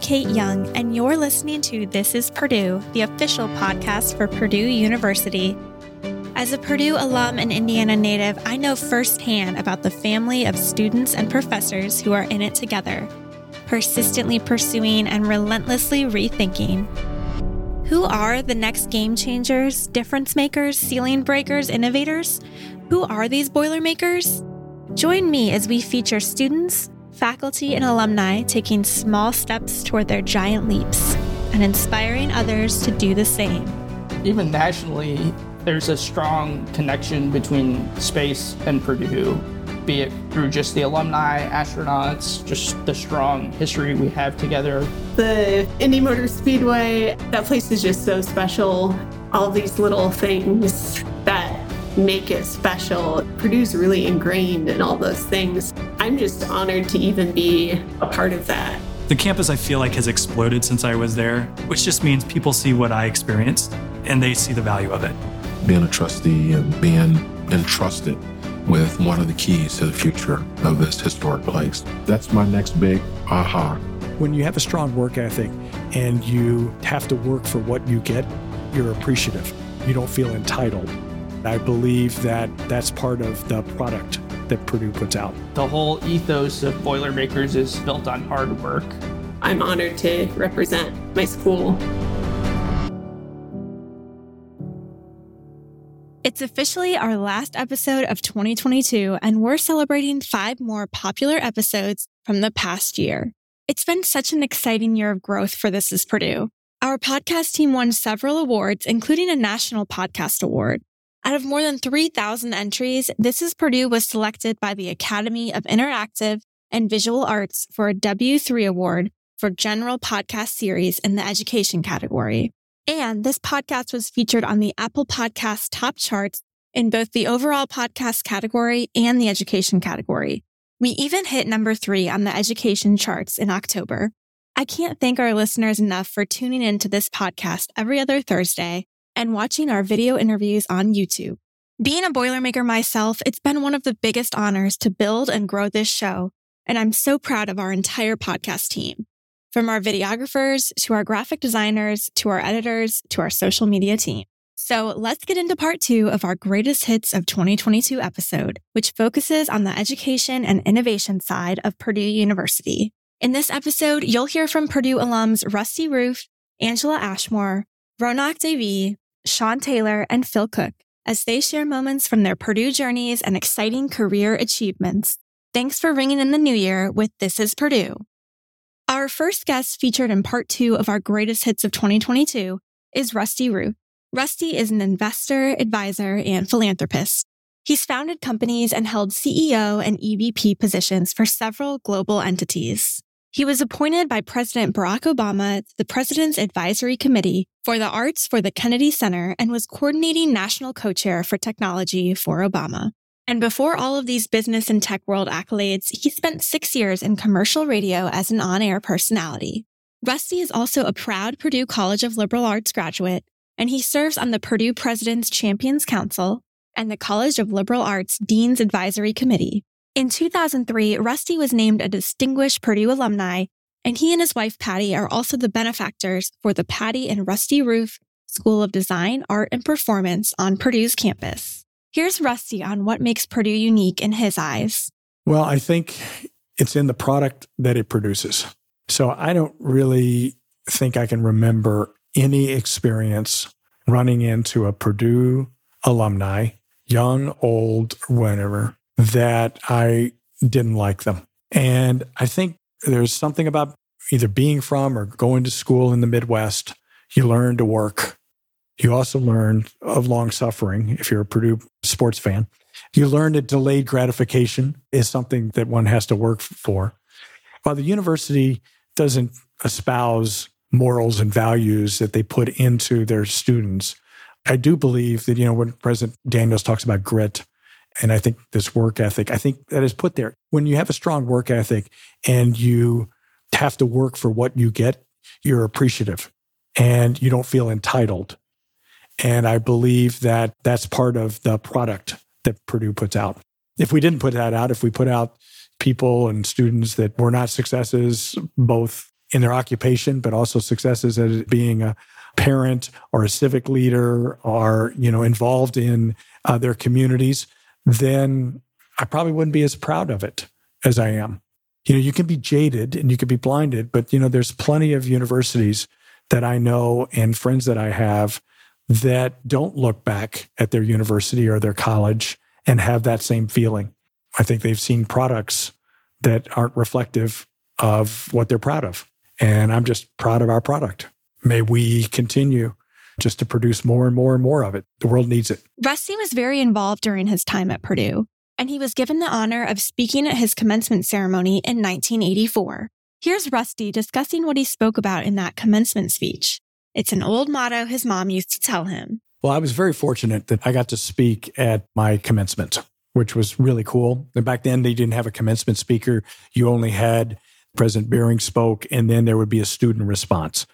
Kate Young, and you're listening to This is Purdue, the official podcast for Purdue University. As a Purdue alum and Indiana native, I know firsthand about the family of students and professors who are in it together, persistently pursuing and relentlessly rethinking. Who are the next game changers, difference makers, ceiling breakers, innovators? Who are these Boilermakers? Join me as we feature students, faculty, and alumni taking small steps toward their giant leaps and inspiring others to do the same. Even nationally, there's a strong connection between space and Purdue, be it through just the alumni, astronauts, just the strong history we have together. The Indy Motor Speedway, that place is just so special. All these little things that make it special. Purdue's really ingrained in all those things. I'm just honored to even be a part of that. The campus, I feel like, has exploded since I was there, which just means people see what I experienced and they see the value of it. Being a trustee and being entrusted with one of the keys to the future of this historic place. That's my next big aha. When you have a strong work ethic and you have to work for what you get, you're appreciative. You don't feel entitled. I believe that that's part of the product that Purdue puts out. The whole ethos of Boilermakers is built on hard work. I'm honored to represent my school. It's officially our last episode of 2022, and we're celebrating five more popular episodes from the past year. It's been such an exciting year of growth for This is Purdue. Our podcast team won several awards, including a National Podcast Award. Out of more than 3,000 entries, This is Purdue was selected by the Academy of Interactive and Visual Arts for a W3 award for general podcast series in the education category. And this podcast was featured on the Apple Podcast top charts in both the overall podcast category and the education category. We even hit number three on the education charts in October. I can't thank our listeners enough for tuning into this podcast every other Thursday and watching our video interviews on YouTube. Being a Boilermaker myself, it's been one of the biggest honors to build and grow this show, and I'm so proud of our entire podcast team. From our videographers to our graphic designers to our editors to our social media team. So let's get into part two of our greatest hits of 2022 episode, which focuses on the education and innovation side of Purdue University. In this episode, you'll hear from Purdue alums Rusty Rueff, Angela Ashmore, Ronak Dave, Sean Taylor, and Phil Cook as they share moments from their Purdue journeys and exciting career achievements. Thanks for ringing in the new year with This is Purdue. Our first guest featured in part two of our greatest hits of 2022 is Rusty Rueff. Rusty is an investor, advisor, and philanthropist. He's founded companies and held CEO and EVP positions for several global entities. He was appointed by President Barack Obama to the President's Advisory Committee for the Arts for the Kennedy Center and was coordinating national co-chair for technology for Obama. And before all of these business and tech world accolades, he spent six years in commercial radio as an on-air personality. Rusty is also a proud Purdue College of Liberal Arts graduate, and he serves on the Purdue President's Champions Council and the College of Liberal Arts Dean's Advisory Committee. In 2003, Rusty was named a distinguished Purdue alumni, and he and his wife Patty are also the benefactors for the Patty and Rusty Rueff School of Design, Art, and Performance on Purdue's campus. Here's Rusty on what makes Purdue unique in his eyes. Well, I think it's in the product that it produces. So I don't really think I can remember any experience running into a Purdue alumni, young, old, whatever, that I didn't like them. And I think there's something about either being from or going to school in the Midwest. You learn to work. You also learn of long suffering if you're a Purdue sports fan. You learn that delayed gratification is something that one has to work for. While the university doesn't espouse morals and values that they put into their students, I do believe that, you know, when President Daniels talks about grit, and I think this work ethic, I think that is put there. When you have a strong work ethic and you have to work for what you get, you're appreciative and you don't feel entitled. And I believe that that's part of the product that Purdue puts out. If we didn't put that out, if we put out people and students that were not successes, both in their occupation, but also successes as being a parent or a civic leader or, you know, involved in uh, their communities, then I probably wouldn't be as proud of it as I am. You know, you can be jaded and you can be blinded, but, you know, there's plenty of universities that I know and friends that I have that don't look back at their university or their college and have that same feeling. I think they've seen products that aren't reflective of what they're proud of. And I'm just proud of our product. May we continue just to produce more and more and more of it. The world needs it. Rusty was very involved during his time at Purdue, and he was given the honor of speaking at his commencement ceremony in 1984. Here's Rusty discussing what he spoke about in that commencement speech. It's an old motto his mom used to tell him. Well, I was very fortunate that I got to speak at my commencement, which was really cool. And back then, they didn't have a commencement speaker. You only had President Beering spoke, and then there would be a student response.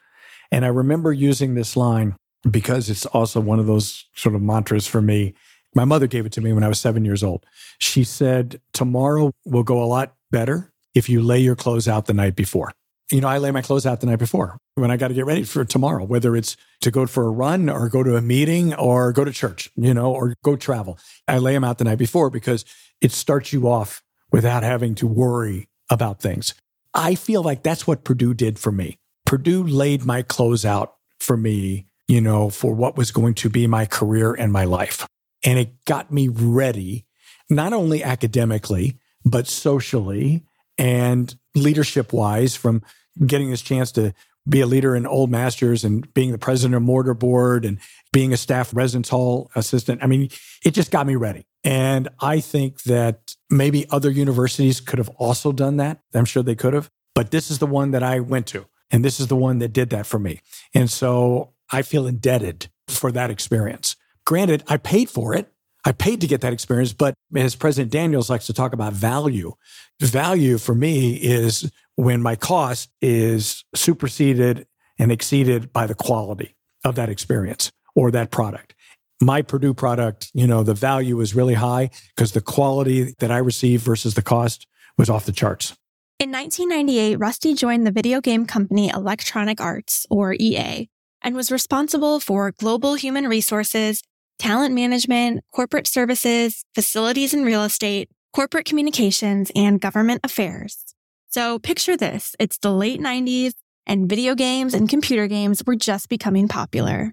And I remember using this line because it's also one of those sort of mantras for me. My mother gave it to me when I was seven years old. She said, Tomorrow will go a lot better if you lay your clothes out the night before. You know, I lay my clothes out the night before when I got to get ready for tomorrow, whether it's to go for a run or go to a meeting or go to church, you know, or go travel. I lay them out the night before because it starts you off without having to worry about things. I feel like that's what Purdue did for me. Purdue laid my clothes out for me, you know, for what was going to be my career and my life. And it got me ready, not only academically, but socially and leadership wise from getting this chance to be a leader in Old Masters and being the president of Mortar Board and being a staff residence hall assistant. I mean, it just got me ready. And I think that maybe other universities could have also done that. I'm sure they could have. But this is the one that I went to. And this is the one that did that for me. And so I feel indebted for that experience. Granted, I paid for it. I paid to get that experience, but as President Daniels likes to talk about value, value for me is when my cost is superseded and exceeded by the quality of that experience or that product. My Purdue product, you know, the value is really high because the quality that I received versus the cost was off the charts. In 1998, Rusty joined the video game company Electronic Arts, or EA, and was responsible for global human resources, talent management, corporate services, facilities and real estate, corporate communications, and government affairs. So picture this. It's the late 90s and video games and computer games were just becoming popular.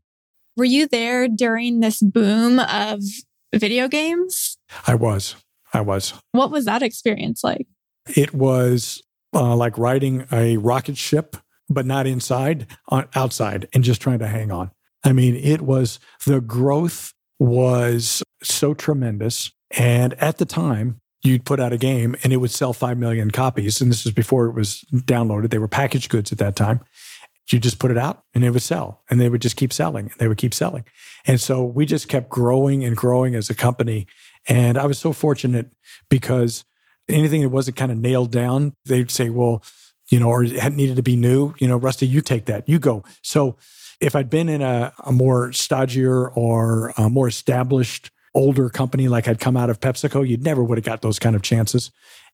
Were you there during this boom of video games? I was. I was. What was that experience like? It was uh, like riding a rocket ship, but not inside, on, outside, and just trying to hang on. I mean, it was the growth was so tremendous. And at the time, you'd put out a game and it would sell 5 million copies. And this was before it was downloaded. They were packaged goods at that time. You just put it out and it would sell and they would just keep selling and they would keep selling. And so we just kept growing and growing as a company. And I was so fortunate because anything that wasn't kind of nailed down, they'd say, well, you know, or it needed to be new, you know, Rusty, you take that, you go. So if I'd been in a, a more stodgier or a more established older company like I'd come out of PepsiCo, you'd never would have got those kind of chances.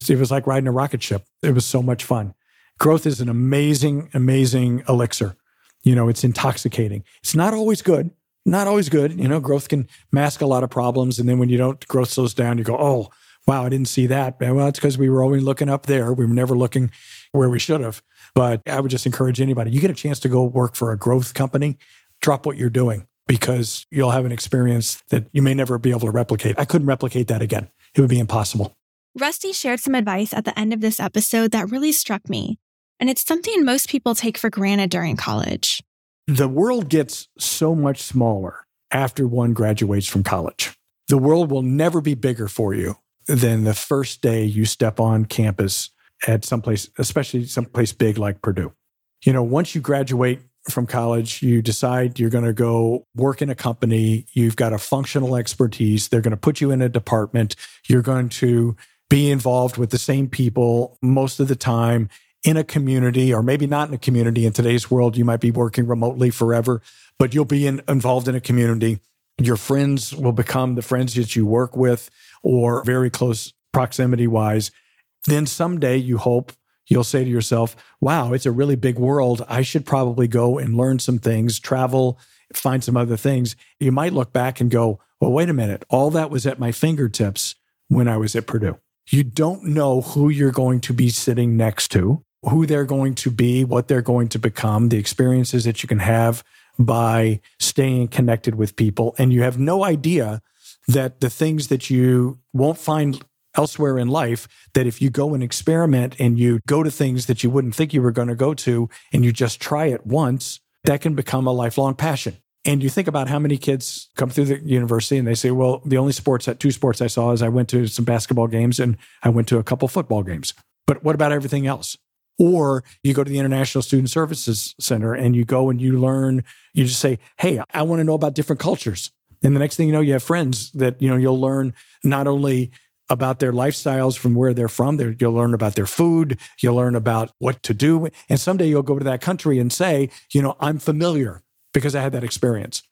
It was like riding a rocket ship. It was so much fun. Growth is an amazing, amazing elixir. You know, it's intoxicating. It's not always good, not always good. You know, growth can mask a lot of problems. And then when you don't, growth slows down, you go, oh, wow, I didn't see that. Well, it's because we were only looking up there. We were never looking where we should have. But I would just encourage anybody, you get a chance to go work for a growth company, drop what you're doing because you'll have an experience that you may never be able to replicate. I couldn't replicate that again. It would be impossible. Rusty shared some advice at the end of this episode that really struck me. And it's something most people take for granted during college. The world gets so much smaller after one graduates from college. The world will never be bigger for you than the first day you step on campus at someplace, especially someplace big like Purdue. You know, once you graduate from college, you decide you're going to go work in a company, you've got a functional expertise, they're going to put you in a department, you're going to be involved with the same people most of the time in a community, or maybe not in a community. In today's world, you might be working remotely forever, but you'll be in, involved in a community. Your friends will become the friends that you work with or very close proximity wise. Then someday you hope You'll say to yourself, wow, it's a really big world. I should probably go and learn some things, travel, find some other things. You might look back and go, well, wait a minute. All that was at my fingertips when I was at Purdue. You don't know who you're going to be sitting next to, who they're going to be, what they're going to become, the experiences that you can have by staying connected with people. And you have no idea that the things that you won't find elsewhere in life, that if you go and experiment and you go to things that you wouldn't think you were going to go to and you just try it once, that can become a lifelong passion. And you think about how many kids come through the university and they say, well, the only sports, two sports I saw is I went to some basketball games and I went to a couple football games. But what about everything else? Or you go to the International Student Services Center and you go and you learn, you just say, Hey, I want to know about different cultures. And the next thing you know, you have friends that, you know, you'll learn not only about their lifestyles from where they're from. They're, you'll learn about their food. You'll learn about what to do. And someday you'll go to that country and say, you know, I'm familiar because I had that experience.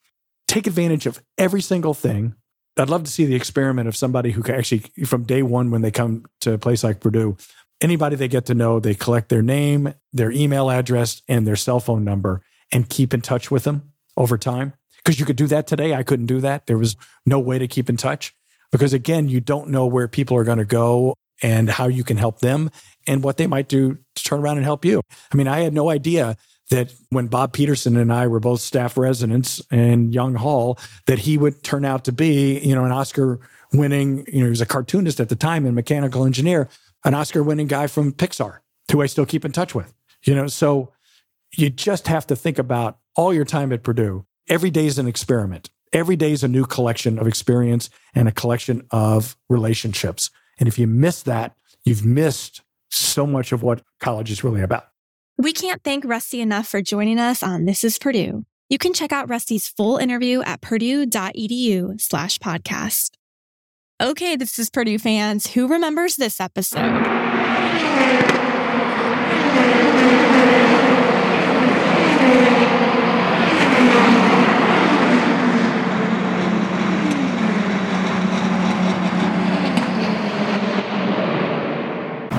Take advantage of every single thing. I'd love to see the experiment of somebody who can actually, from day one, when they come to a place like Purdue, anybody they get to know, they collect their name, their email address, and their cell phone number and keep in touch with them over time. Because you could do that today. I couldn't do that. There was no way to keep in touch. Because again, you don't know where people are going to go and how you can help them and what they might do to turn around and help you. I mean, I had no idea that when Bob Peterson and I were both staff residents in Young Hall, that he would turn out to be, you know, an Oscar winning, you know, he was a cartoonist at the time and mechanical engineer, an Oscar winning guy from Pixar, who I still keep in touch with. You know, so you just have to think about all your time at Purdue. Every day is an experiment. Every day is a new collection of experience and a collection of relationships. And if you miss that, you've missed so much of what college is really about. We can't thank Rusty enough for joining us on This is Purdue. You can check out Rusty's full interview at purdue.edu slash podcast. Okay, this is Purdue fans. Who remembers this episode?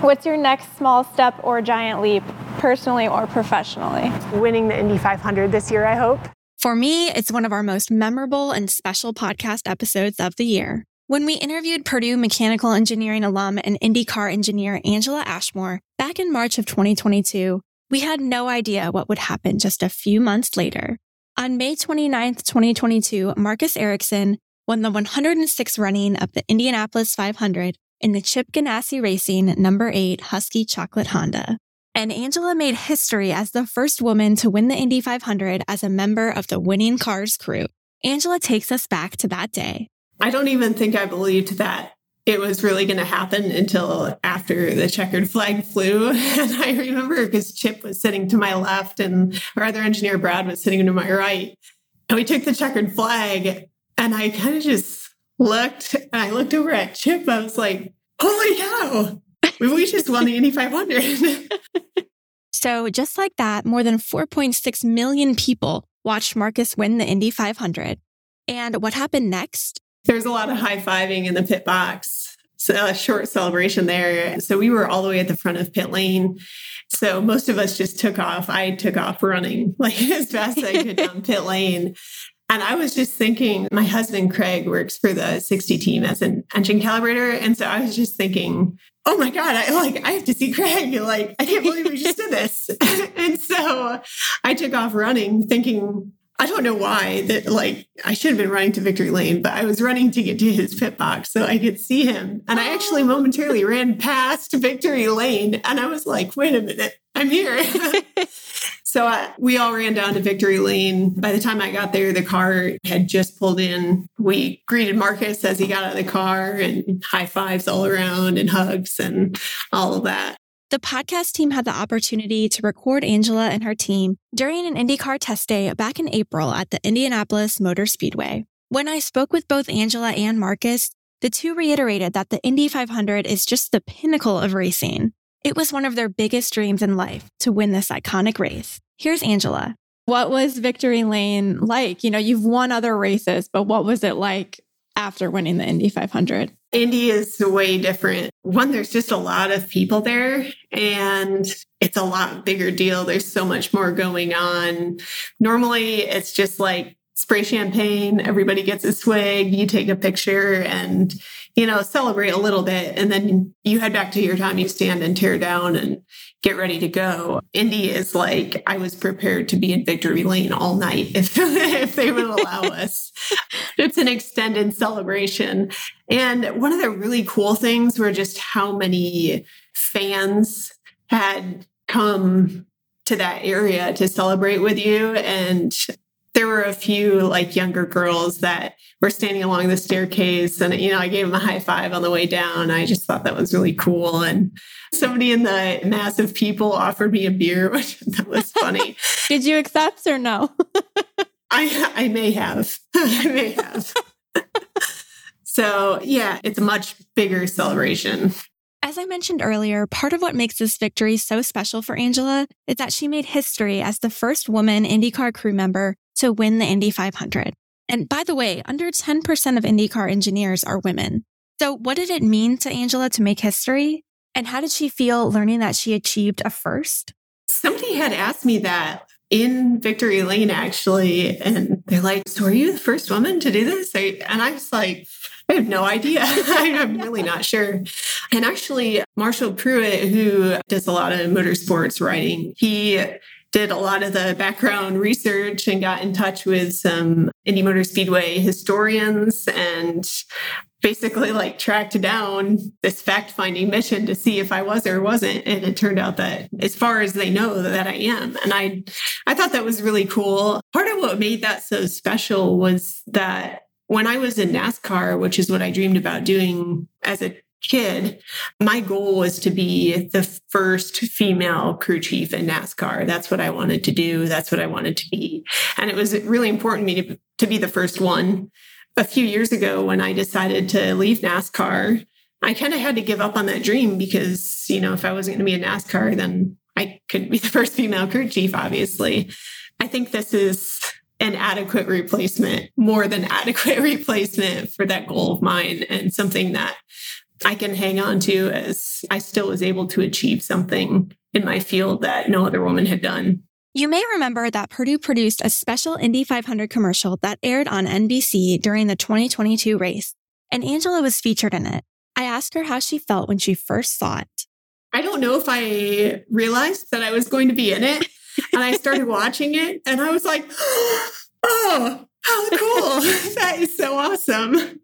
What's your next small step or giant leap, personally or professionally? Winning the Indy 500 this year, I hope. For me, it's one of our most memorable and special podcast episodes of the year. When we interviewed Purdue mechanical engineering alum and IndyCar engineer Angela Ashmore back in March of 2022, we had no idea what would happen just a few months later. On May 29th, 2022, Marcus Ericsson won the 106th running of the Indianapolis 500 in the Chip Ganassi Racing number 8 Huski Chocolate Honda. And Angela made history as the first woman to win the Indy 500 as a member of the winning cars crew. Angela takes us back to that day. I don't even think I believed that it was really going to happen until after the checkered flag flew. And I remember because Chip was sitting to my left and our other engineer, Brad, was sitting to my right. And we took the checkered flag and I kind of just looked and I looked over at Chip. I was like, holy cow, we just won the Indy 500. so, just like that, more than 4.6 million people watched Marcus win the Indy 500. And what happened next? There's a lot of high fiving in the pit box. So a short celebration there. So we were all the way at the front of pit lane. So most of us just took off. I took off running like as fast as I could down pit lane. And I was just thinking, my husband Craig works for the 60 team as an engine calibrator. And so I was just thinking, oh my God, I like, I have to see Craig. Like, I can't believe we just did this. and so I took off running thinking, I don't know why that like I should have been running to victory lane, but I was running to get to his pit box so I could see him. And I actually oh. momentarily ran past victory lane and I was like, wait a minute, I'm here. so uh, we all ran down to victory lane. By the time I got there, the car had just pulled in. We greeted Marcus as he got out of the car and high fives all around and hugs and all of that. The podcast team had the opportunity to record Angela and her team during an IndyCar test day back in April at the Indianapolis Motor Speedway. When I spoke with both Angela and Marcus, the two reiterated that the Indy 500 is just the pinnacle of racing. It was one of their biggest dreams in life to win this iconic race. Here's Angela. What was Victory Lane like? You know, you've won other races, but what was it like after winning the Indy 500? Indy is way different. One, there's just a lot of people there and it's a lot bigger deal. There's so much more going on. Normally it's just like spray champagne, everybody gets a swig, you take a picture and, you know, celebrate a little bit. And then you head back to your time, you stand and tear down and get ready to go. Indy is like, I was prepared to be in victory lane all night if, if they would allow us. It's an extended celebration. And one of the really cool things were just how many fans had come to that area to celebrate with you. And there were a few like younger girls that were standing along the staircase and you know i gave them a high five on the way down. I just thought that was really cool and somebody in the mass of people offered me a beer which that was funny. Did you accept or no? I i may have. I may have. So yeah it's a much bigger celebration. As I mentioned earlier, part of what makes this victory so special for Angela is that she made history as the first woman IndyCar crew member to win the Indy 500. And by the way, under 10% of IndyCar engineers are women. So what did it mean to Angela to make history? And how did she feel learning that she achieved a first? Somebody had asked me that in Victory Lane, actually. And they're like, So are you the first woman to do this? And I was like, I have no idea. I'm really not sure. And actually, Marshall Pruett, who does a lot of motorsports writing, he did a lot of the background research and got in touch with some Indy Motor Speedway historians and basically like tracked down this fact finding mission to see if I was or wasn't. And it turned out that as far as they know that I am. And I, I thought that was really cool. Part of what made that so special was that when I was in NASCAR, which is what I dreamed about doing as a kid, my goal was to be the first female crew chief in NASCAR. That's what I wanted to do. That's what I wanted to be. And it was really important to me to, to be the first one. A few years ago, when I decided to leave NASCAR, I kind of had to give up on that dream because, you know, if I wasn't going to be in NASCAR, then I couldn't be the first female crew chief, obviously. I think this is an adequate replacement, more than adequate replacement for that goal of mine and something that I can hang on to as I still was able to achieve something in my field that no other woman had done. You may remember that Purdue produced a special Indy 500 commercial that aired on NBC during the 2022 race, and Angela was featured in it. I asked her how she felt when she first saw it. I don't know if I realized that I was going to be in it. and I started watching it, and I was like, oh, how cool. that is so awesome.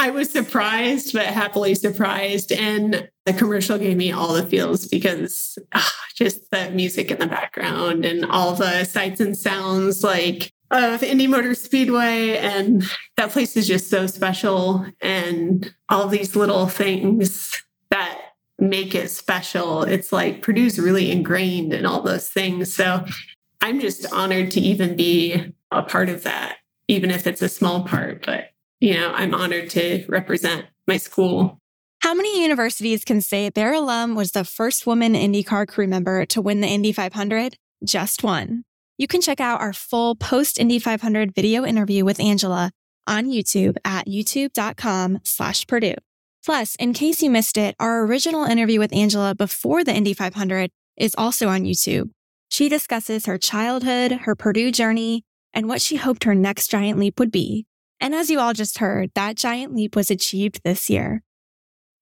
I was surprised, but happily surprised. And the commercial gave me all the feels because oh, just the music in the background and all the sights and sounds like of Indy Motor Speedway. And that place is just so special. And all these little things that make it special. It's like Purdue's really ingrained in all those things. So I'm just honored to even be a part of that, even if it's a small part. But you know, I'm honored to represent my school. How many universities can say their alum was the first woman IndyCar crew member to win the Indy 500? Just one. You can check out our full post Indy 500 video interview with Angela on YouTube at youtube.com slash Purdue. Plus, in case you missed it, our original interview with Angela before the Indy 500 is also on YouTube. She discusses her childhood, her Purdue journey, and what she hoped her next giant leap would be. And as you all just heard, that giant leap was achieved this year.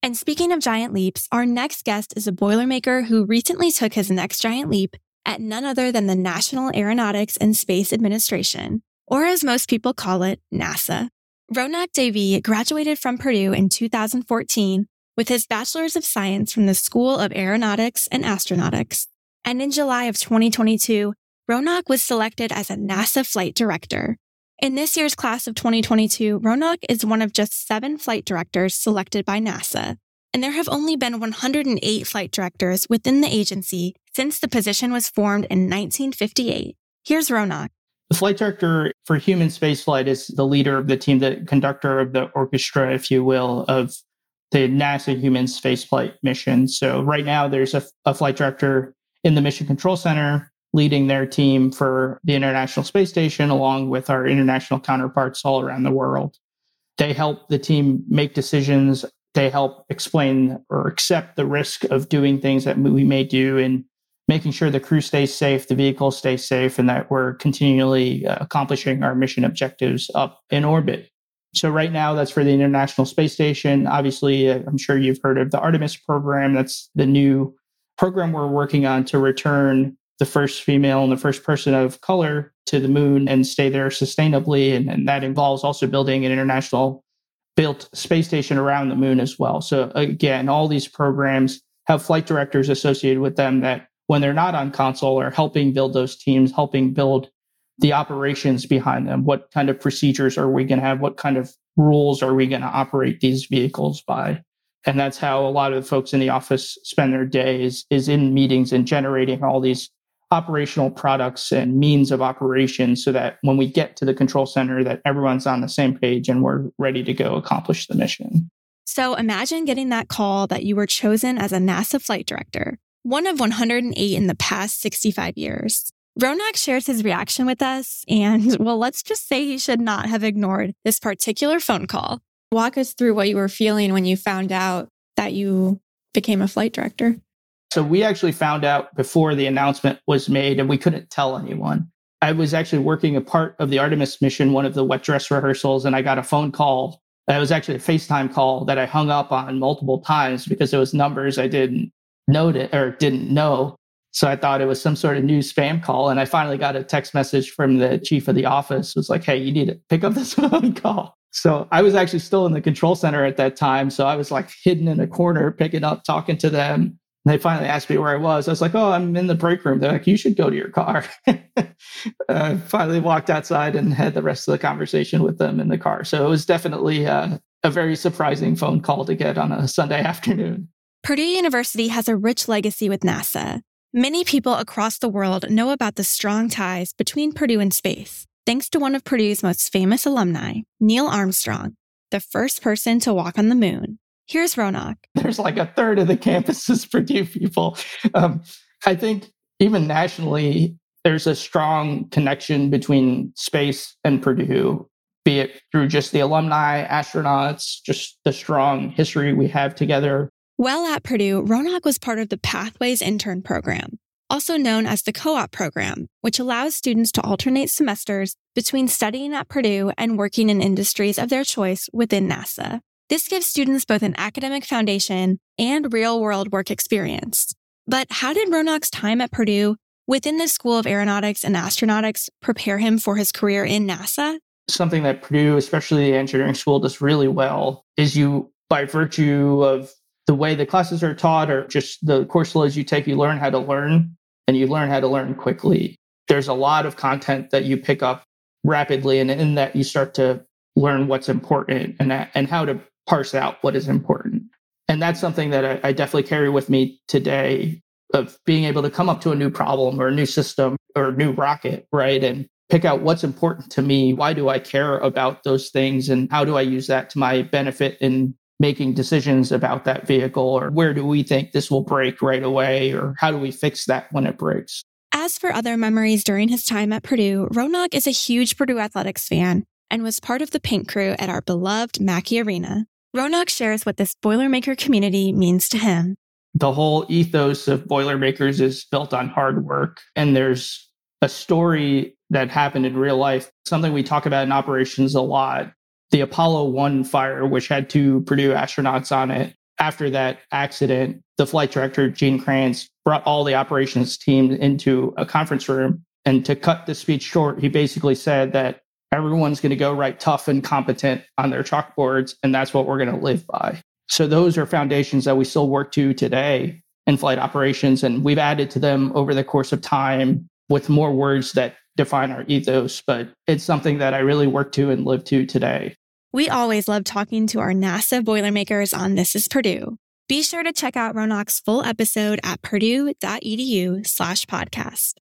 And speaking of giant leaps, our next guest is a Boilermaker who recently took his next giant leap at none other than the National Aeronautics and Space Administration, or as most people call it, NASA. Ronak Dave graduated from Purdue in 2014 with his Bachelor's of Science from the School of Aeronautics and Astronautics. And in July of 2022, Ronak was selected as a NASA flight director, in this year's class of 2022, Ronak is one of just seven flight directors selected by NASA, and there have only been 108 flight directors within the agency since the position was formed in 1958. Here's Ronak. The flight director for human spaceflight is the leader of the team, the conductor of the orchestra, if you will, of the NASA human spaceflight mission. So right now, there's a, a flight director in the Mission Control Center leading their team for the International Space Station, along with our international counterparts all around the world. They help the team make decisions They help explain or accept the risk of doing things that we may do and making sure the crew stays safe, the vehicle stays safe, and that we're continually uh, accomplishing our mission objectives up in orbit. So, right now, that's for the International Space Station. Obviously, uh, I'm sure you've heard of the Artemis program. That's the new program we're working on to return the first female and the first person of color to the moon and stay there sustainably. And, and that involves also building an international built space station around the moon as well. So, again, all these programs have flight directors associated with them that when they're not on console are helping build those teams, helping build the operations behind them. What kind of procedures are we going to have? What kind of rules are we going to operate these vehicles by? And that's how a lot of the folks in the office spend their days is in meetings and generating all these operational products and means of operation so that when we get to the control center that everyone's on the same page and we're ready to go accomplish the mission. So imagine getting that call that you were chosen as a NASA flight director, one of 108 in the past 65 years. Ronak shares his reaction with us, and well, let's just say he should not have ignored this particular phone call. Walk us through what you were feeling when you found out that you became a flight director. So we actually found out before the announcement was made and we couldn't tell anyone. I was actually working a part of the Artemis mission, one of the wet dress rehearsals, and I got a phone call. It was actually a FaceTime call that I hung up on multiple times because it was numbers I didn't know it or didn't know. So I thought it was some sort of new spam call. And I finally got a text message from the chief of the office. It was like, hey, you need to pick up this phone call. So I was actually still in the control center at that time. So I was like hidden in a corner, picking up, talking to them. They finally asked me where I was. I was like, oh, I'm in the break room. They're like, you should go to your car. uh, finally walked outside and had the rest of the conversation with them in the car. So it was definitely uh, a very surprising phone call to get on a Sunday afternoon. Purdue University has a rich legacy with NASA. Many people across the world know about the strong ties between Purdue and space, thanks to one of Purdue's most famous alumni, Neil Armstrong, the first person to walk on the moon. Here's Ronak. There's like a third of the campus is Purdue people. Um, I think even nationally, there's a strong connection between space and Purdue, be it through just the alumni, astronauts, just the strong history we have together. While at Purdue, Ronak was part of the Pathways Intern Program, also known as the Co op program, which allows students to alternate semesters between studying at Purdue and working in industries of their choice within NASA. This gives students both an academic foundation and real world work experience. But how did Ronak's time at Purdue within the School of Aeronautics and Astronautics prepare him for his career in NASA? Something that Purdue, especially the engineering school, does really well is you, by virtue of the way the classes are taught or just the course loads you take, you learn how to learn and you learn how to learn quickly. There's a lot of content that you pick up rapidly, and in that you start to learn what's important and, and how to parse out what is important. And that's something that I, I definitely carry with me today of being able to come up to a new problem or a new system or new rocket, right? And pick out what's important to me. Why do I care about those things? And how do I use that to my benefit in making decisions about that vehicle? Or where do we think this will break right away? Or how do we fix that when it breaks? As for other memories during his time at Purdue, Ronak is a huge Purdue athletics fan and was part of the paint crew at our beloved Mackey Arena. Ronak shares what this Boilermaker community means to him. The whole ethos of Boilermakers is built on hard work, and there's a story that happened in real life, something we talk about in operations a lot. The Apollo 1 fire, which had two Purdue astronauts on it. After that accident, the flight director, Gene Kranz, brought all the operations team into a conference room. And to cut the speech short, he basically said that everyone's going to go write tough and competent on their chalkboards, and that's what we're going to live by. So those are foundations that we still work to today in flight operations, and we've added to them over the course of time with more words that define our ethos. But it's something that I really work to and live to today. We always love talking to our NASA Boilermakers on This is Purdue. Be sure to check out Ronak's full episode at purdue.edu slash podcast.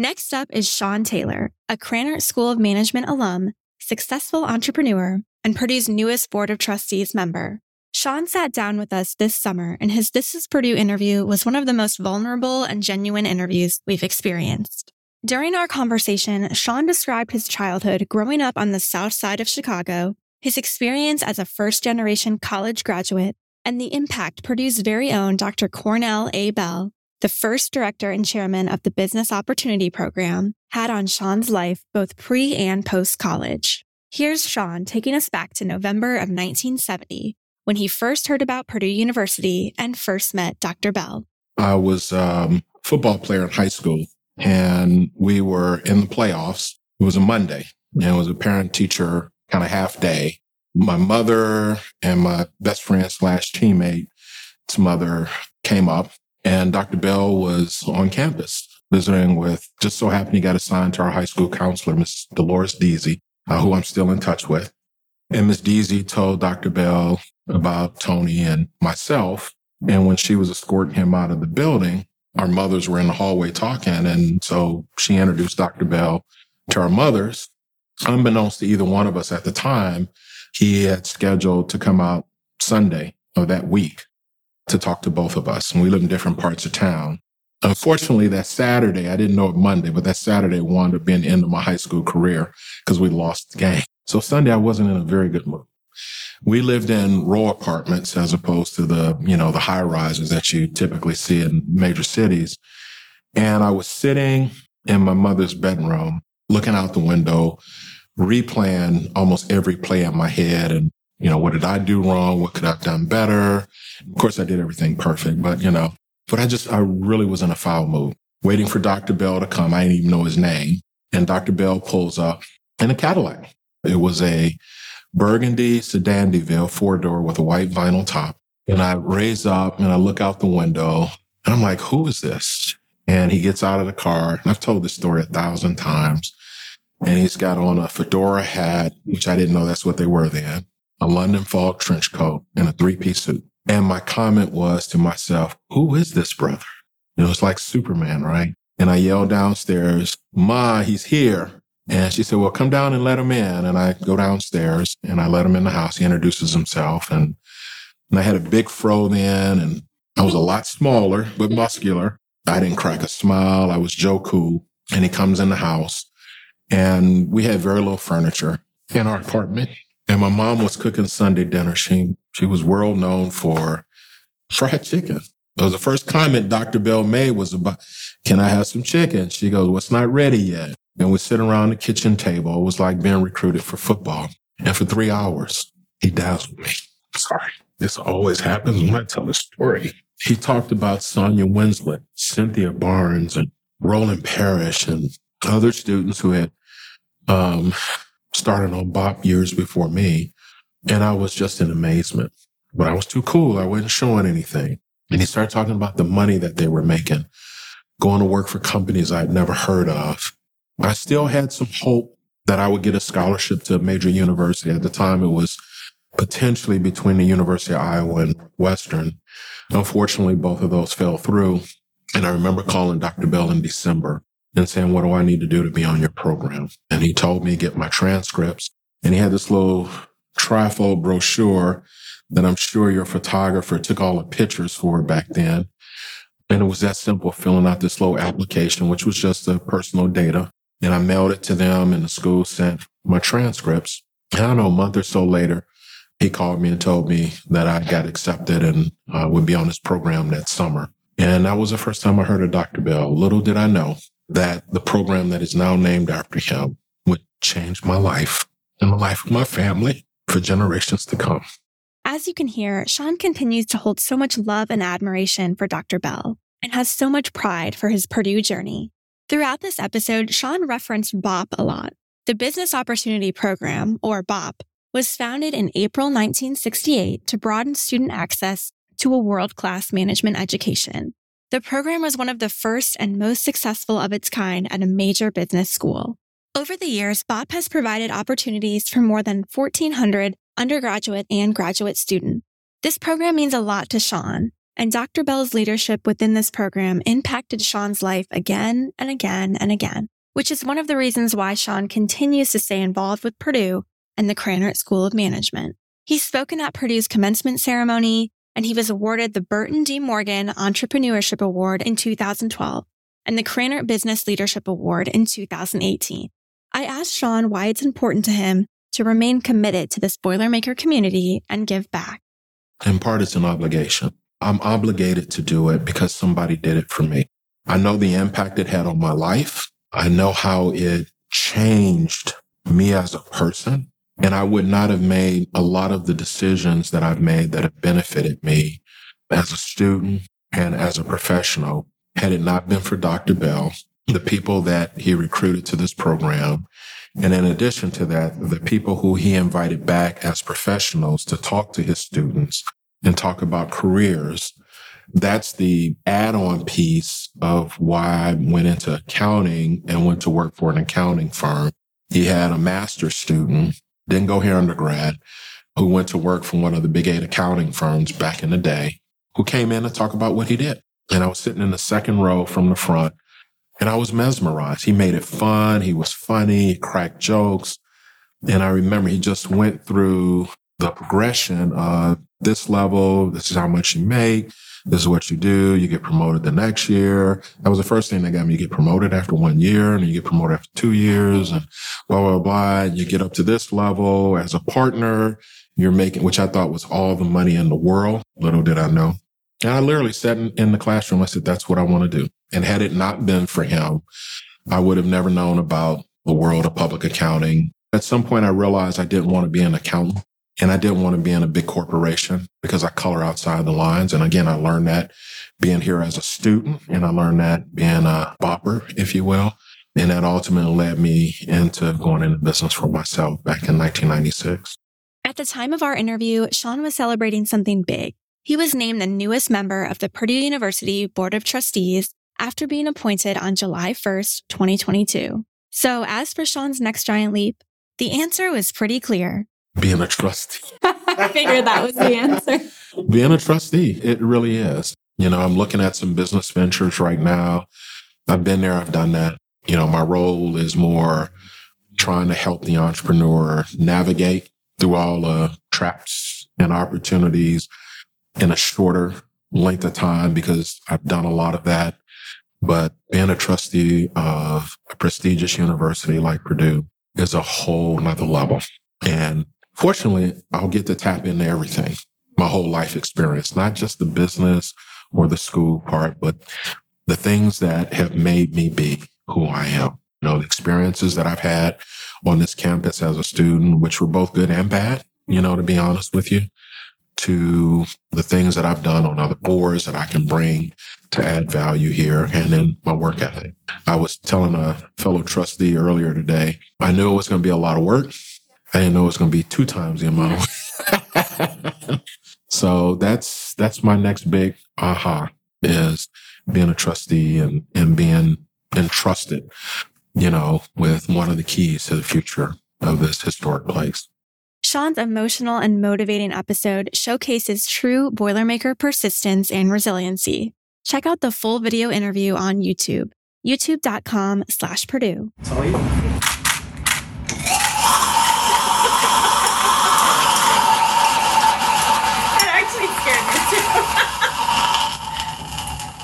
Next up is Sean Taylor, a Krannert School of Management alum, successful entrepreneur, and Purdue's newest Board of Trustees member. Sean sat down with us this summer, and his This is Purdue interview was one of the most vulnerable and genuine interviews we've experienced. During our conversation, Sean described his childhood growing up on the south side of Chicago, his experience as a first generation college graduate, and the impact Purdue's very own Dr. Cornell A. Bell, the first director and chairman of the Business Opportunity Program, had on Sean's life both pre and post college. Here's Sean taking us back to November of 1970 when he first heard about Purdue University and first met Dr. Bell. I was um, a football player in high school and we were in the playoffs. It was a Monday and it was a parent teacher kind of half day. My mother and my best friend slash teammate's mother came up and Dr. Bell was on campus visiting with, just so happened he got assigned to our high school counselor, Miss Dolores Deasy, uh, who I'm still in touch with. And Miss Deasy told Dr. Bell about Tony and myself. And when she was escorting him out of the building, our mothers were in the hallway talking. And so she introduced Dr. Bell to our mothers. Unbeknownst to either one of us at the time, he had scheduled to come out Sunday of that week to talk to both of us. And we live in different parts of town. Unfortunately, that Saturday, I didn't know it Monday, but that Saturday wound up being the end of my high school career because we lost the game. So Sunday, I wasn't in a very good mood. We lived in row apartments as opposed to the, you know, the high rises that you typically see in major cities. And I was sitting in my mother's bedroom, looking out the window, replaying almost every play in my head and you know, what did I do wrong? What could I have done better? Of course, I did everything perfect, but you know, but I just, I really was in a foul mood, waiting for Dr. Bell to come. I didn't even know his name. And Dr. Bell pulls up in a Cadillac. It was a burgundy sedan DeVille four door with a white vinyl top. And I raise up and I look out the window and I'm like, who is this? And he gets out of the car. And I've told this story a thousand times. And he's got on a fedora hat, which I didn't know that's what they were then a London fog trench coat, and a three piece suit. And my comment was to myself, who is this brother? It was like Superman, right? And I yelled downstairs, Ma, he's here. And she said, well, come down and let him in. And I go downstairs and I let him in the house. He introduces himself and, and I had a big fro then and I was a lot smaller, but muscular. I didn't crack a smile. I was Joe Cool. And he comes in the house and we had very little furniture in our apartment. And my mom was cooking Sunday dinner. She, she was world known for fried chicken. It was the first comment Dr. Bell made was about, can I have some chicken? She goes, well, it's not ready yet. And we sit around the kitchen table. It was like being recruited for football. And for three hours, he dazzled me. Sorry. This always happens when I tell a story. He talked about Sonia Winslet, Cynthia Barnes, and Roland Parrish, and other students who had um, started on Bop years before me. And I was just in amazement. But I was too cool. I wasn't showing anything. And he started talking about the money that they were making, going to work for companies I'd never heard of. I still had some hope that I would get a scholarship to a major university. At the time, it was potentially between the University of Iowa and Western. Unfortunately, both of those fell through. And I remember calling Dr. Bell in December and saying, what do I need to do to be on your program? And he told me to get my transcripts and he had this little trifold brochure that I'm sure your photographer took all the pictures for back then. And it was that simple, filling out this little application, which was just the personal data. And I mailed it to them and the school sent my transcripts. And I don't know, a month or so later, he called me and told me that I got accepted and uh, would be on his program that summer. And that was the first time I heard of Dr. Bell. Little did I know that the program that is now named after him would change my life and the life of my family for generations to come. As you can hear, Sean continues to hold so much love and admiration for Dr. Bell and has so much pride for his Purdue journey. Throughout this episode, Sean referenced BOP a lot. The Business Opportunity Program, or BOP, was founded in April 1968 to broaden student access to a world class management education. The program was one of the first and most successful of its kind at a major business school. Over the years, BOP has provided opportunities for more than 1,400 undergraduate and graduate students. This program means a lot to Sean, and Dr. Bell's leadership within this program impacted Sean's life again and again and again, which is one of the reasons why Sean continues to stay involved with Purdue and the Krannert School of Management. He's spoken at Purdue's commencement ceremony, and he was awarded the Burton D. Morgan Entrepreneurship Award in 2012 and the Krannert Business Leadership Award in 2018. I asked Sean why it's important to him to remain committed to this Boilermaker community and give back. In part, it's an obligation. I'm obligated to do it because somebody did it for me. I know the impact it had on my life. I know how it changed me as a person. And I would not have made a lot of the decisions that I've made that have benefited me as a student and as a professional had it not been for Dr. Bell, the people that he recruited to this program. And in addition to that, the people who he invited back as professionals to talk to his students and talk about careers. That's the add on piece of why I went into accounting and went to work for an accounting firm. He had a master's student, didn't go here undergrad, who went to work for one of the big eight accounting firms back in the day, who came in to talk about what he did. And I was sitting in the second row from the front and I was mesmerized. He made it fun. He was funny, cracked jokes. And I remember he just went through the progression of this level. This is how much you make. This is what you do. You get promoted the next year. That was the first thing that got me. You get promoted after one year and you get promoted after two years and blah, blah, blah. You get up to this level as a partner. You're making, which I thought was all the money in the world. Little did I know. And I literally sat in, in the classroom. I said, that's what I want to do. And had it not been for him, I would have never known about the world of public accounting. At some point, I realized I didn't want to be an accountant and I didn't want to be in a big corporation because I color outside the lines. And again, I learned that being here as a student and I learned that being a bopper, if you will. And that ultimately led me into going into business for myself back in 1996. At the time of our interview, Sean was celebrating something big. He was named the newest member of the Purdue University Board of Trustees after being appointed on July 1st, 2022. So as for Sean's next giant leap, the answer was pretty clear. Being a trustee. I figured that was the answer. Being a trustee, it really is. You know, I'm looking at some business ventures right now. I've been there, I've done that. You know, my role is more trying to help the entrepreneur navigate through all the traps and opportunities in a shorter length of time because I've done a lot of that. But being a trustee of a prestigious university like Purdue is a whole nother level. And fortunately, I'll get to tap into everything, my whole life experience, not just the business or the school part, but the things that have made me be who I am. You know, the experiences that I've had on this campus as a student, which were both good and bad, you know, to be honest with you to the things that I've done on other boards that I can bring to add value here and in my work ethic. I was telling a fellow trustee earlier today, I knew it was going to be a lot of work. I didn't know it was going to be two times the amount. so that's, that's my next big aha is being a trustee and, and being entrusted, you know, with one of the keys to the future of this historic place. Sean's emotional and motivating episode showcases true Boilermaker persistence and resiliency. Check out the full video interview on YouTube, youtube.com slash Purdue.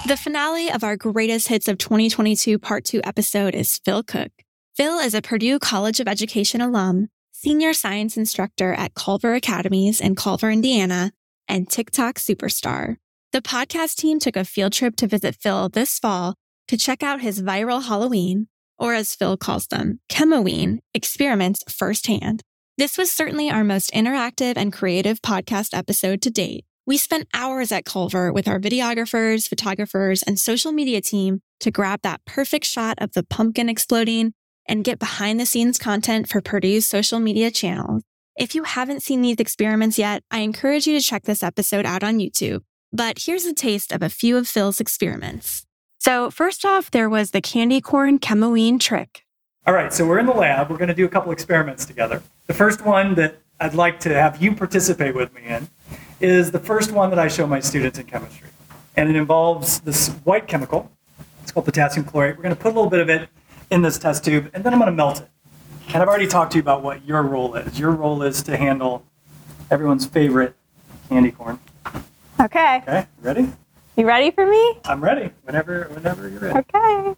The finale of our greatest hits of 2022 part two episode is Phil Cook. Phil is a Purdue College of Education alum senior science instructor at Culver Academies in Culver, Indiana, and TikTok superstar. The podcast team took a field trip to visit Phil this fall to check out his viral Halloween, or as Phil calls them, Chemoween, experiments firsthand. This was certainly our most interactive and creative podcast episode to date. We spent hours at Culver with our videographers, photographers, and social media team to grab that perfect shot of the pumpkin exploding and get behind the scenes content for Purdue's social media channels. If you haven't seen these experiments yet, I encourage you to check this episode out on YouTube. But here's a taste of a few of Phil's experiments. So, first off, there was the candy corn chemoween trick. All right, so we're in the lab. We're going to do a couple experiments together. The first one that I'd like to have you participate with me in is the first one that I show my students in chemistry. And it involves this white chemical. It's called potassium chlorate. We're going to put a little bit of it in this test tube, and then I'm going to melt it. And I've already talked to you about what your role is. Your role is to handle everyone's favorite candy corn. Okay. Okay, ready? You ready for me? I'm ready. Whenever, whenever you're ready. Okay.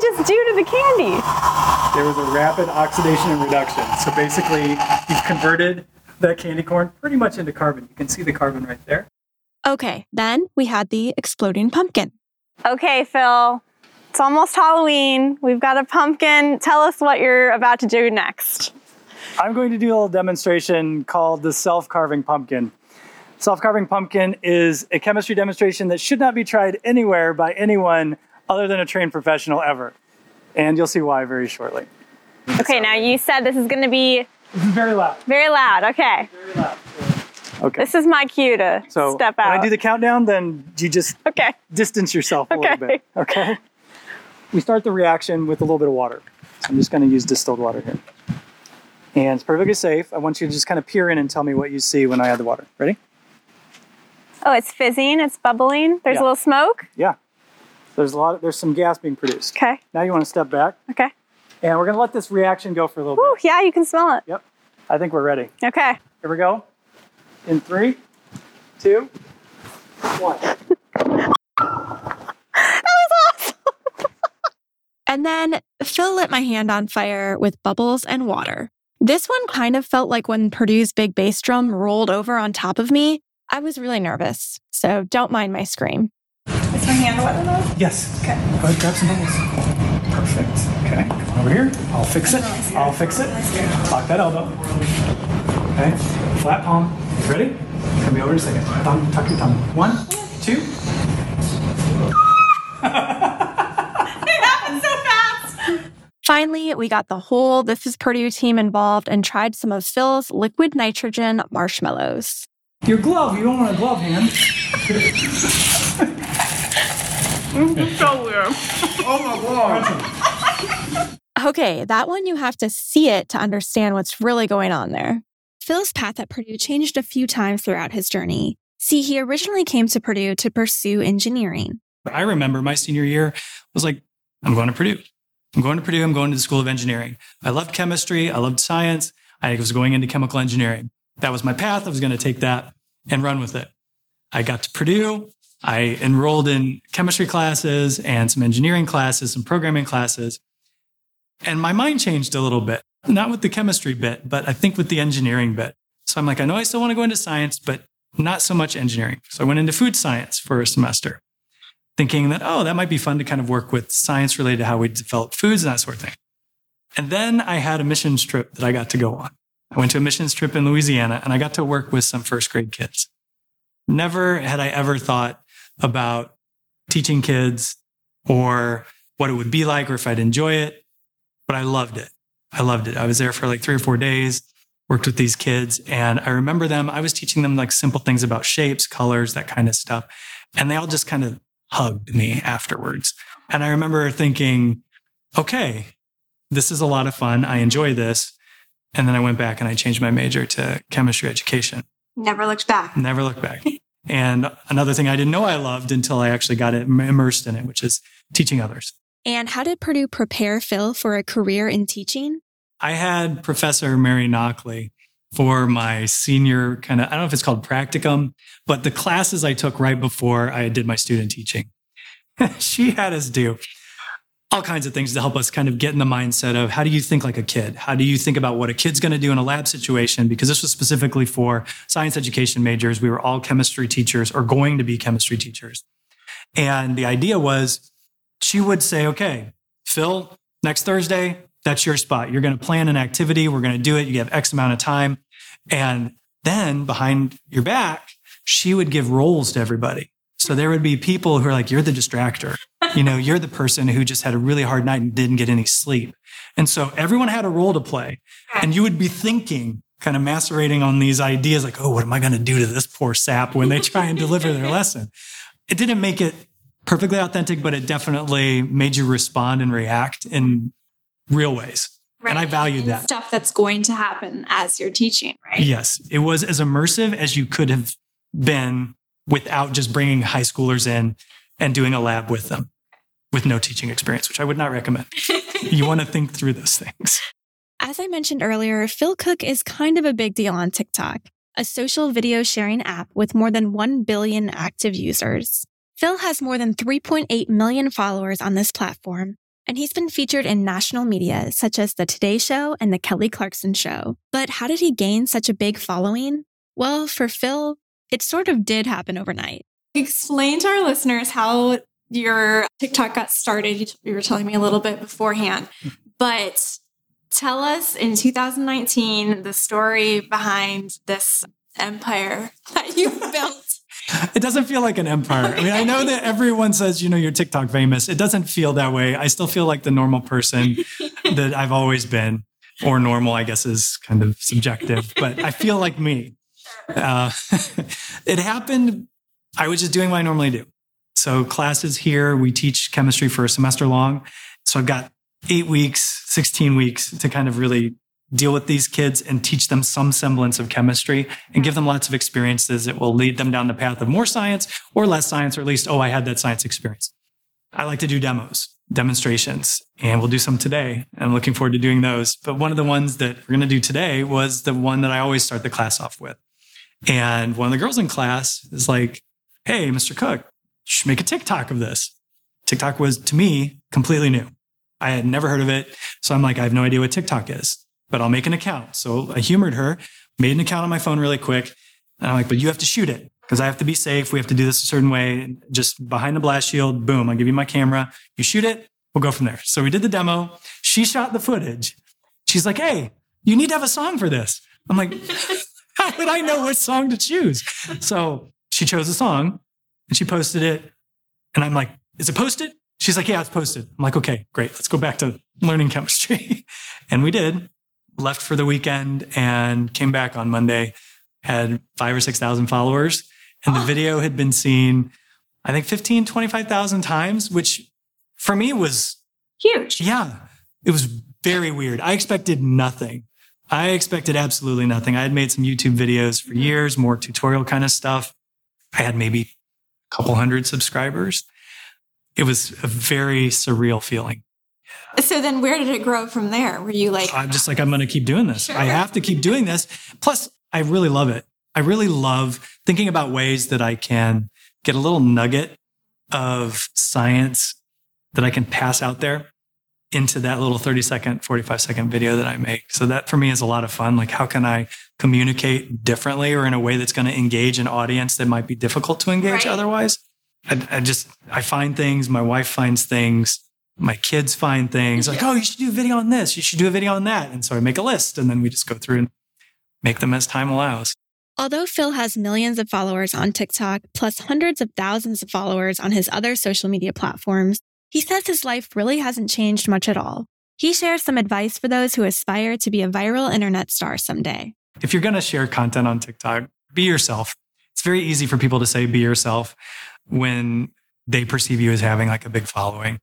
just do to the candy? There was a rapid oxidation and reduction. So basically, you've converted that candy corn pretty much into carbon. You can see the carbon right there. Okay, then we had the exploding pumpkin. Okay, Phil. It's almost Halloween. We've got a pumpkin. Tell us what you're about to do next. I'm going to do a little demonstration called the self-carving pumpkin. Self-carving pumpkin is a chemistry demonstration that should not be tried anywhere by anyone other than a trained professional ever. And you'll see why very shortly. Okay, now you said this is going to be This is very loud. very loud. Okay. Very loud. Okay. This is my cue to step out. so when. I do the countdown, then you just okay. distance yourself a little Okay. bit. Okay. We start the reaction with a little bit of water. So I'm just going to use distilled water here. And it's perfectly safe. I want you to just kind of peer in and tell me what you see when I add the water. Ready? Oh, it's fizzing. It's bubbling. There's Yeah. a little smoke. Yeah. There's a lot. Of, there's some gas being produced. Okay. Now you want to step back, Okay. and we're going to let this reaction go for a little Woo, bit. yeah, you can smell it. Yep. I think we're ready. Okay. Here we go. In three, two, one. And then Phil lit my hand on fire with bubbles and water. This one kind of felt like when Purdue's big bass drum rolled over on top of me. I was really nervous, so don't mind my scream. Is my hand wet enough? Yes. Okay. Go ahead, grab some bubbles. Perfect. Okay. Come over here. I'll fix it. I'll fix it. Lock that elbow. Okay. Flat palm. Ready? Come me over in a second. Thumb, tuck your thumb. One, two. Finally, we got the whole This is Purdue team involved and tried some of Phil's liquid nitrogen marshmallows. Your glove. You don't want a glove hand. Oh okay, that one you have to see it to understand what's really going on there. Phil's path at Purdue changed a few times throughout his journey. See, he originally came to Purdue to pursue engineering. I remember my senior year was like, I'm going to Purdue. I'm going to Purdue. I'm going to the School of Engineering. I loved chemistry. I loved science. I was going into chemical engineering. That was my path. I was going to take that and run with it. I got to Purdue. I enrolled in chemistry classes and some engineering classes, some programming classes. And my mind changed a little bit, not with the chemistry bit, but I think with the engineering bit. So I'm like, I know I still want to go into science, but not so much engineering. So I went into food science for a semester thinking that, oh, that might be fun to kind of work with science related to how we develop foods and that sort of thing. And then I had a missions trip that I got to go on. I went to a missions trip in Louisiana and I got to work with some first grade kids. Never had I ever thought about teaching kids or what it would be like or if I'd enjoy it, but I loved it. I loved it. I was there for like three or four days, worked with these kids, and I remember them. I was teaching them like simple things about shapes, colors, that kind of stuff. And they all just kind of hugged me afterwards. And I remember thinking, okay, this is a lot of fun. I enjoy this. And then I went back and I changed my major to chemistry education. Never looked back. Never looked back. And another thing I didn't know I loved until I actually got immersed in it, which is teaching others. And how did Purdue prepare Phil for a career in teaching? I had Professor Mary Knockley for my senior kind of, I don't know if it's called practicum, but the classes I took right before I did my student teaching. she had us do all kinds of things to help us kind of get in the mindset of how do you think like a kid? How do you think about what a kid's going to do in a lab situation? Because this was specifically for science education majors. We were all chemistry teachers or going to be chemistry teachers. And the idea was she would say, okay, Phil, next Thursday, that's your spot. You're going to plan an activity. We're going to do it. You have X amount of time. And then behind your back, she would give roles to everybody. So there would be people who are like, you're the distractor. You know, you're the person who just had a really hard night and didn't get any sleep. And so everyone had a role to play. And you would be thinking, kind of macerating on these ideas like, oh, what am I going to do to this poor sap when they try and deliver their lesson? It didn't make it perfectly authentic, but it definitely made you respond and react in real ways. And I valued And that. Stuff that's going to happen as you're teaching, right? Yes, it was as immersive as you could have been without just bringing high schoolers in and doing a lab with them with no teaching experience, which I would not recommend. you want to think through those things. As I mentioned earlier, Phil Cook is kind of a big deal on TikTok, a social video sharing app with more than 1 billion active users. Phil has more than 3.8 million followers on this platform, and he's been featured in national media such as The Today Show and The Kelly Clarkson Show. But how did he gain such a big following? Well, for Phil, it sort of did happen overnight. Explain to our listeners how your TikTok got started. You were telling me a little bit beforehand, but tell us in 2019 the story behind this empire that you built. It doesn't feel like an empire. I mean, I know that everyone says, you know, you're TikTok famous. It doesn't feel that way. I still feel like the normal person that I've always been, or normal, I guess, is kind of subjective, but I feel like me. Uh, it happened. I was just doing what I normally do. So, classes here, we teach chemistry for a semester long. So, I've got eight weeks, 16 weeks to kind of really deal with these kids and teach them some semblance of chemistry and give them lots of experiences that will lead them down the path of more science or less science, or at least, oh, I had that science experience. I like to do demos, demonstrations, and we'll do some today. I'm looking forward to doing those. But one of the ones that we're going to do today was the one that I always start the class off with. And one of the girls in class is like, Hey, Mr. Cook, should make a TikTok of this. TikTok was to me completely new. I had never heard of it. So I'm like, I have no idea what TikTok is but I'll make an account. So I humored her, made an account on my phone really quick. And I'm like, but you have to shoot it because I have to be safe. We have to do this a certain way. Just behind the blast shield, boom, I'll give you my camera. You shoot it, we'll go from there. So we did the demo. She shot the footage. She's like, hey, you need to have a song for this. I'm like, how would I know what song to choose? So she chose a song and she posted it. And I'm like, is it posted? She's like, yeah, it's posted. I'm like, okay, great. Let's go back to learning chemistry. and we did left for the weekend and came back on Monday, had five or 6,000 followers. And the video had been seen, I think 15, 25,000 times, which for me was huge. Yeah. It was very weird. I expected nothing. I expected absolutely nothing. I had made some YouTube videos for years, more tutorial kind of stuff. I had maybe a couple hundred subscribers. It was a very surreal feeling. So then where did it grow from there? Were you like, I'm just like, I'm going to keep doing this. Sure. I have to keep doing this. Plus, I really love it. I really love thinking about ways that I can get a little nugget of science that I can pass out there into that little 30 second, 45 second video that I make. So that for me is a lot of fun. Like, how can I communicate differently or in a way that's going to engage an audience that might be difficult to engage right. otherwise? I, I just, I find things, my wife finds things my kids find things like, oh, you should do a video on this, you should do a video on that. And so I make a list and then we just go through and make them as time allows. Although Phil has millions of followers on TikTok, plus hundreds of thousands of followers on his other social media platforms, he says his life really hasn't changed much at all. He shares some advice for those who aspire to be a viral internet star someday. If you're going to share content on TikTok, be yourself. It's very easy for people to say be yourself when they perceive you as having like a big following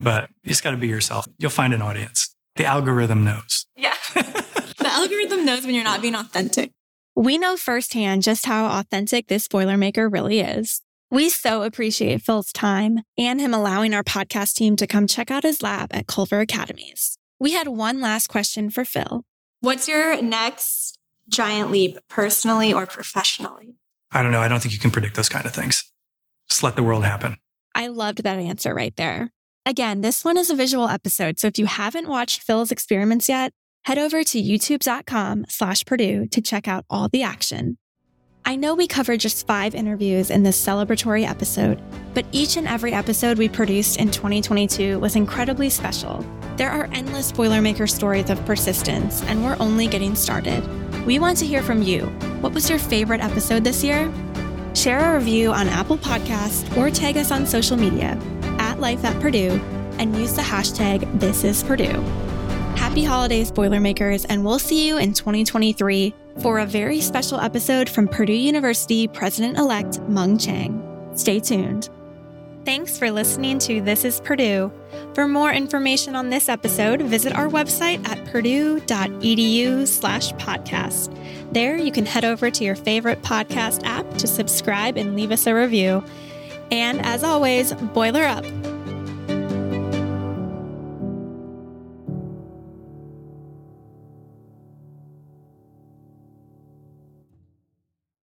but you just got to be yourself. You'll find an audience. The algorithm knows. Yeah. the algorithm knows when you're not being authentic. We know firsthand just how authentic this Boilermaker really is. We so appreciate Phil's time and him allowing our podcast team to come check out his lab at Culver Academies. We had one last question for Phil. What's your next giant leap, personally or professionally? I don't know. I don't think you can predict those kind of things. Just let the world happen. I loved that answer right there. Again, this one is a visual episode, so if you haven't watched Phil's experiments yet, head over to youtube.com slash Purdue to check out all the action. I know we covered just five interviews in this celebratory episode, but each and every episode we produced in 2022 was incredibly special. There are endless Boilermaker stories of persistence, and we're only getting started. We want to hear from you. What was your favorite episode this year? Share a review on Apple Podcasts or tag us on social media at Life at Purdue and use the hashtag This is Purdue. Happy holidays, Boilermakers, and we'll see you in 2023 for a very special episode from Purdue University President elect Mung Chiang. Stay tuned. Thanks for listening to This is Purdue. For more information on this episode, visit our website at purdue.edu slash podcast. There you can head over to your favorite podcast app to subscribe and leave us a review. And as always, boiler up